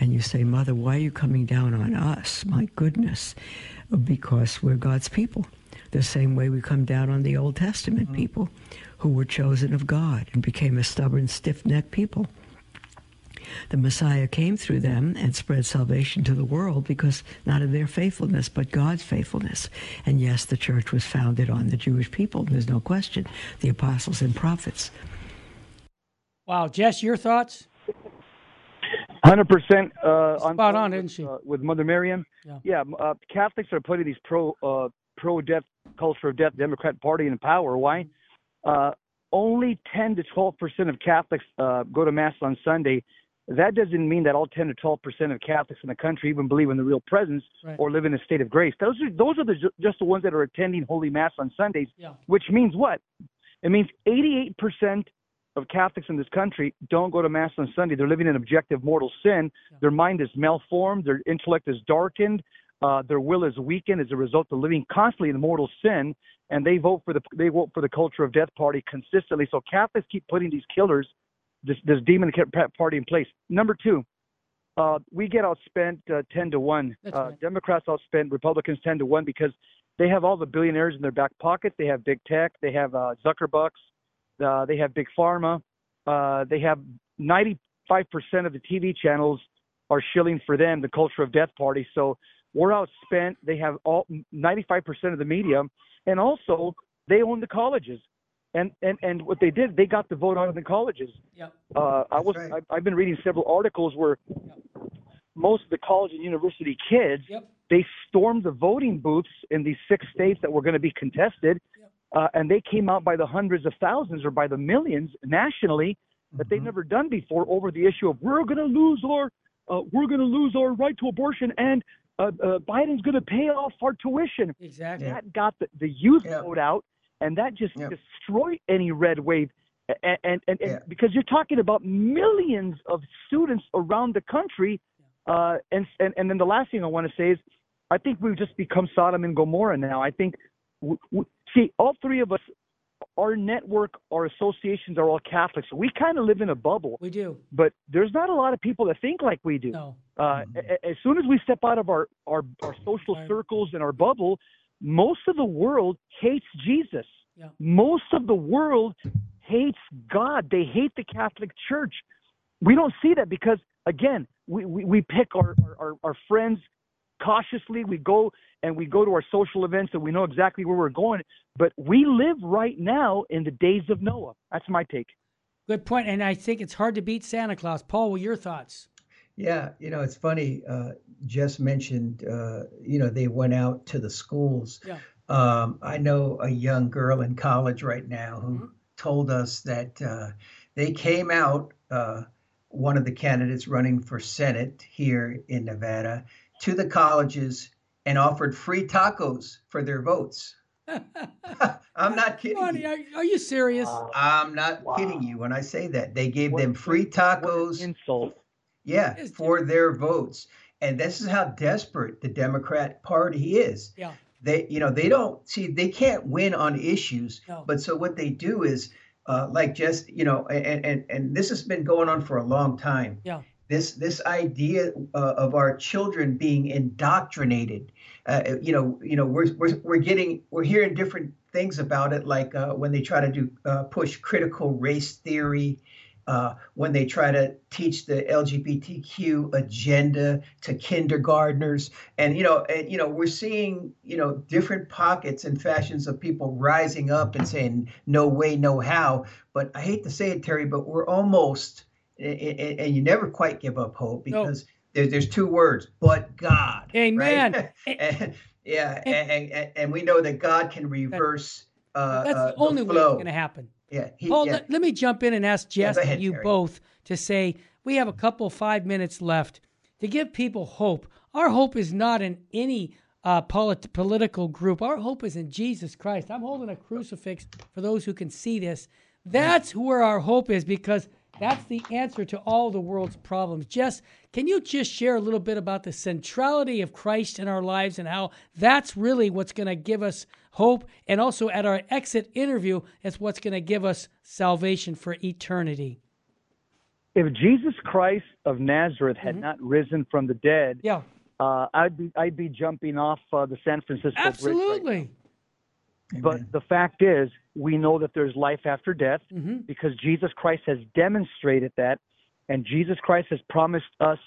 And you say, Mother, why are you coming down on us? My goodness. Because we're God's people. The same way we come down on the Old Testament mm-hmm. people who were chosen of God and became a stubborn, stiff necked people. The Messiah came through them and spread salvation to the world because not of their faithfulness, but God's faithfulness. And yes, the church was founded on the Jewish people. There's no question. The apostles and prophets. Wow. Jess, your thoughts? Hundred uh, percent on spot on, didn't she? Uh, with Mother Miriam, yeah. yeah uh, Catholics are putting these pro uh, pro death culture of death Democrat Party in power. Why? Uh, only 10 to 12 percent of Catholics uh, go to mass on Sunday. That doesn't mean that all 10 to 12 percent of Catholics in the country even believe in the real presence right. or live in a state of grace. Those are those are the, just the ones that are attending Holy Mass on Sundays. Yeah. Which means what? It means 88 percent of Catholics in this country don't go to Mass on Sunday. They're living in objective mortal sin. Yeah. Their mind is malformed. Their intellect is darkened. Uh, their will is weakened as a result of living constantly in mortal sin, and they vote for the they vote for the culture of death party consistently. So Catholics keep putting these killers, this this demon party in place. Number two, uh, we get outspent uh, ten to one. Uh, right. Democrats outspend Republicans ten to one because they have all the billionaires in their back pocket. They have big tech. They have uh, Zuckerbucks. Uh, they have big pharma. Uh, they have 95% of the TV channels are shilling for them the culture of death party. So we're outspent. They have all 95% of the media, and also they own the colleges. And, and and what they did, they got the vote out of the colleges. Yep. Uh, I was right. I, have been reading several articles where yep. most of the college and university kids yep. they stormed the voting booths in these six states that were going to be contested, uh, and they came out by the hundreds of thousands or by the millions nationally that mm-hmm. they've never done before over the issue of we're going to lose our uh, we're going to lose our right to abortion and uh, uh, Biden's going to pay off our tuition. Exactly. That got the, the youth yeah. vote out, and that just yeah. destroyed any red wave. And, and, and, yeah. because you're talking about millions of students around the country. Uh, and, and, and then the last thing I want to say is I think we've just become Sodom and Gomorrah now. I think, we, we, see, all three of us our network, our associations are all Catholic, so we kind of live in a bubble. We do, but there's not a lot of people that think like we do. No. Uh, mm-hmm. As soon as we step out of our our, our social circles and our bubble, most of the world hates Jesus. Yeah. Most of the world hates God. They hate the Catholic Church. We don't see that because again, we, we, we pick our, our, our friends cautiously. We go and we go to our social events and we know exactly where we're going. But we live right now in the days of Noah. That's my take. Good point. And I think it's hard to beat Santa Claus. Paul, what are your thoughts? Yeah, you know, it's funny. Uh, Jess mentioned, uh, you know, they went out to the schools. Yeah. Um, I know a young girl in college right now who mm-hmm. told us that uh, they came out, uh, one of the candidates running for Senate here in Nevada, to the colleges and offered free tacos for their votes. I'm not kidding Funny. you. Are, are, you serious? I'm not wow. kidding you when I say that. They gave what, them free tacos. insult. Yeah, for their votes. And this is how desperate the Democrat Party is. Yeah. They, you know, they don't see they can't win on issues. No. But so what they do is, uh, like just you know, and and and this has been going on for a long time. Yeah this this idea uh, of our children being indoctrinated uh, you know you know we're, we're we're getting we're hearing different things about it like uh, when they try to do uh, push critical race theory uh, when they try to teach the LGBTQ agenda to kindergartners, and you know, and you know, we're seeing you know different pockets and fashions of people rising up and saying no way, no how. But I hate to say it, Terry, but we're almost and, and you never quite give up hope because no. there, there's two words, but God. Amen. Right? and, yeah, and, and, and, we know that God can reverse. Uh, That's uh, the only the way it's going to happen. Yeah. He, Paul, yeah. Let, let, me jump in and ask Jess yeah, ahead, you Terry. both to say we have a couple five minutes left. to give people hope. Our hope is not in any uh, polit- political group. Our hope is in Jesus Christ. I'm holding a crucifix for those who can see this. That's where our hope is because that's the answer to all the world's problems. Jess, can you just share a little bit about the centrality of Christ in our lives and how that's really what's going to give us hope? And also at our exit interview, it's what's going to give us salvation for eternity. If Jesus Christ of Nazareth had mm-hmm. not risen from the dead, yeah. Uh, I'd be I'd be jumping off uh, the San Francisco Absolutely. Bridge. Right but the fact is, we know that there's life after death mm-hmm. because Jesus Christ has demonstrated that, and Jesus Christ has promised us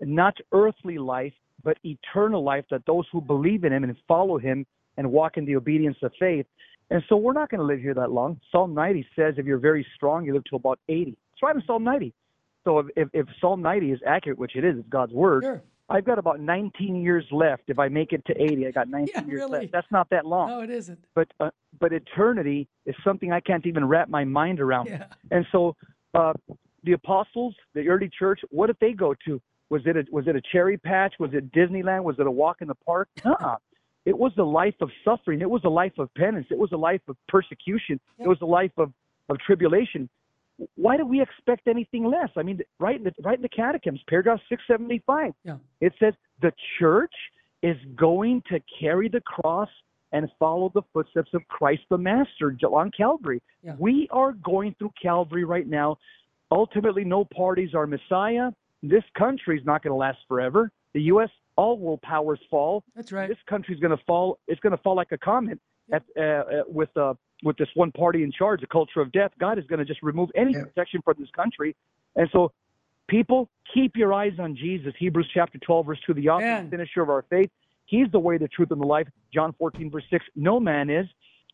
not earthly life, but eternal life that those who believe in Him and follow Him and walk in the obedience of faith. And so we're not going to live here that long. Psalm 90 says if you're very strong, you live to about 80. It's right in Psalm 90. So if, if, if Psalm 90 is accurate, which it is, it's God's word, sure. I've got about 19 years left. If I make it to 80, I got 19 yeah, years really? left. That's not that long. No, it isn't. But uh, but eternity is something I can't even wrap my mind around. Yeah. And so uh, the apostles, the early church, what did they go to? Was it a, was it a cherry patch? Was it Disneyland? Was it a walk in the park? Uh-uh. It was a life of suffering. It was a life of penance. It was a life of persecution. It was a life of, of tribulation why do we expect anything less? I mean, right in the, right in the catechisms, paragraph 675, yeah. it says the church is going to carry the cross and follow the footsteps of Christ the Master on Calvary. Yeah. We are going through Calvary right now. Ultimately, no parties are Messiah. This country is not going to last forever. The U.S. all world powers fall. That's right. This country's going to fall. It's going to fall like a comet at, uh, uh, with uh, with this one party in charge, a culture of death, God is going to just remove any yeah. protection from this country. And so, people, keep your eyes on Jesus. Hebrews chapter 12, verse 2, the author and finisher of our faith. He's the way, the truth, and the life. John 14, verse 6, no man is.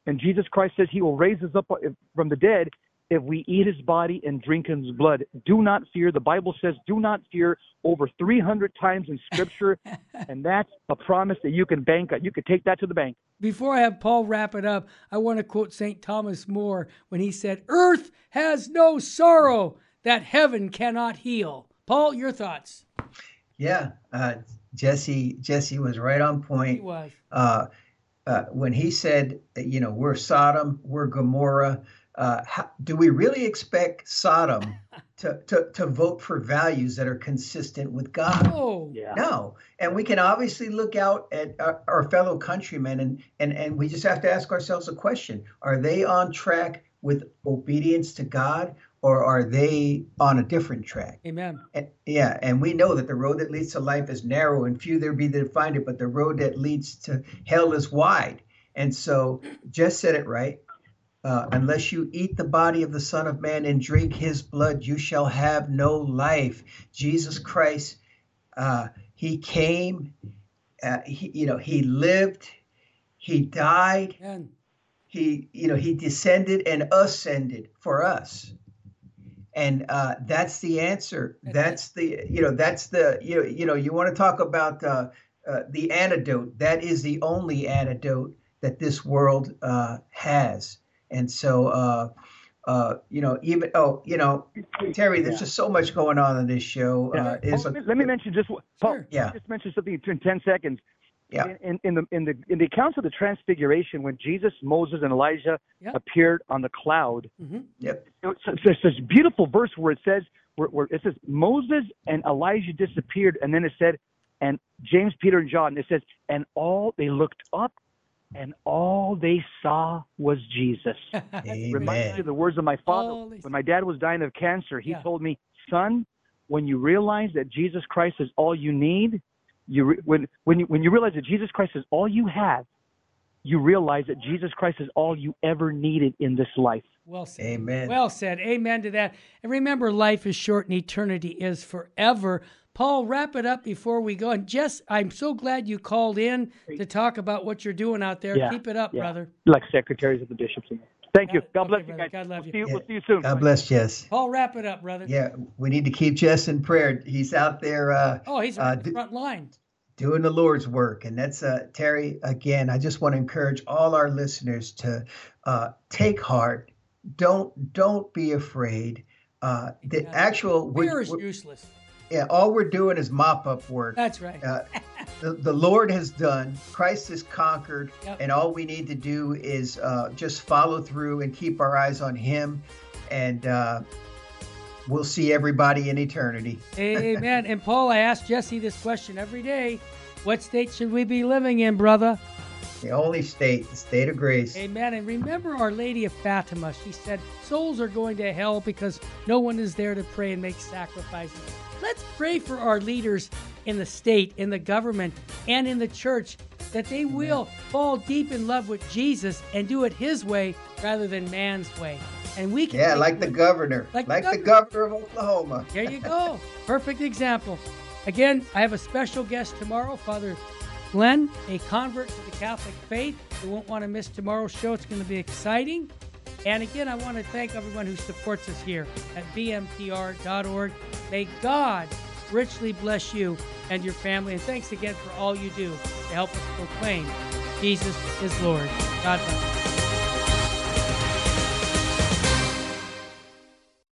And Jesus Christ says he will raise us up from the dead if we eat his body and drink his blood. Do not fear. The Bible says, do not fear over 300 times in Scripture. and that's a promise that you can bank on. You can take that to the bank. Before I have Paul wrap it up, I want to quote St. Thomas More when he said, Earth has no sorrow that heaven cannot heal. Paul, your thoughts? Yeah, uh, Jesse. Jesse was right on point. He was. Uh, uh, when he said, you know, we're Sodom, we're Gomorrah uh, how, do we really expect Sodom to, to, to vote for values that are consistent with God? Oh, yeah. No. And we can obviously look out at our, our, fellow countrymen and, and, and we just have to ask ourselves a question Are they on track with obedience to God or are they on a different track? Amen. And, yeah. And we know that the road that leads to life is narrow and few there be that find it, but the road that leads to hell is wide. And so, just said it right uh, unless you eat the body of the Son of Man and drink his blood, you shall have no life. Jesus Christ, uh, he came, uh, he, you know, he lived, he died, Amen. he, you know, he descended and ascended for us. And uh, that's the answer. That's the, you know, that's the, you know, you know, you want to talk about uh, uh, the antidote. That is the only antidote that this world uh, has and so, uh, uh, you know, even oh, you know, Terry, there's yeah. just so much going on in this show. Uh, yeah. is oh, let, me, let, me, mention just Paul, sure. yeah. just mention something in ten seconds. Yeah. In, in, the in the in the accounts of the Transfiguration, when Jesus, Moses, and Elijah yep. appeared on the cloud, mm-hmm. yep. there's this beautiful verse where it says where, where it says Moses and Elijah disappeared, and then it said, and James, Peter, and John. It says, and all they looked up and all they saw was Jesus. Reminds me of the words of my father. Holy when my dad was dying of cancer, he yeah. told me, "Son, when you realize that Jesus Christ is all you need, you re- when when you when you realize that Jesus Christ is all you have, you realize that Jesus Christ is all you ever needed in this life." Well said. Amen. Well said. Amen to that. And remember, life is short and eternity is forever. Paul, wrap it up before we go. And Jess, I'm so glad you called in to talk about what you're doing out there. Yeah, Keep it up, yeah. brother. Like secretaries of the bishops. Thank you. God bless okay, you guys. God love we'll you. See you yeah. We'll see you soon. God bless Jess. Paul, wrap it up, brother. Yeah, we need to keep Jess in prayer. He's out there. Uh, oh, he's on uh, the front line. Doing the Lord's work. And that's uh, Terry, again, I just want to encourage all our listeners to uh, take heart. Don't don't be afraid. Uh, the actual fear is useless Yeah, all we're doing is mop up work. That's right. Uh, the, the Lord has done. Christ has conquered, yep. and all we need to do is uh, just follow through and keep our eyes on Him, and uh, we'll see everybody in eternity. Amen. and Paul, I ask Jesse this question every day: What state should we be living in, brother? The only state, the state of grace. Amen. And remember Our Lady of Fatima. She said, Souls are going to hell because no one is there to pray and make sacrifices. Let's pray for our leaders in the state, in the government, and in the church that they will fall deep in love with Jesus and do it His way rather than man's way. And we can. Yeah, like the governor. Like, like the, governor. the, governor. of Oklahoma. There you go. Perfect example. Again, I have a special guest tomorrow, Father Glenn, a convert to the Catholic faith. You won't want to miss tomorrow's show. It's going to be exciting. And again, I want to thank everyone who supports us here at vmpr.org. May God richly bless you and your family. And thanks again for all you do to help us proclaim Jesus is Lord. God bless.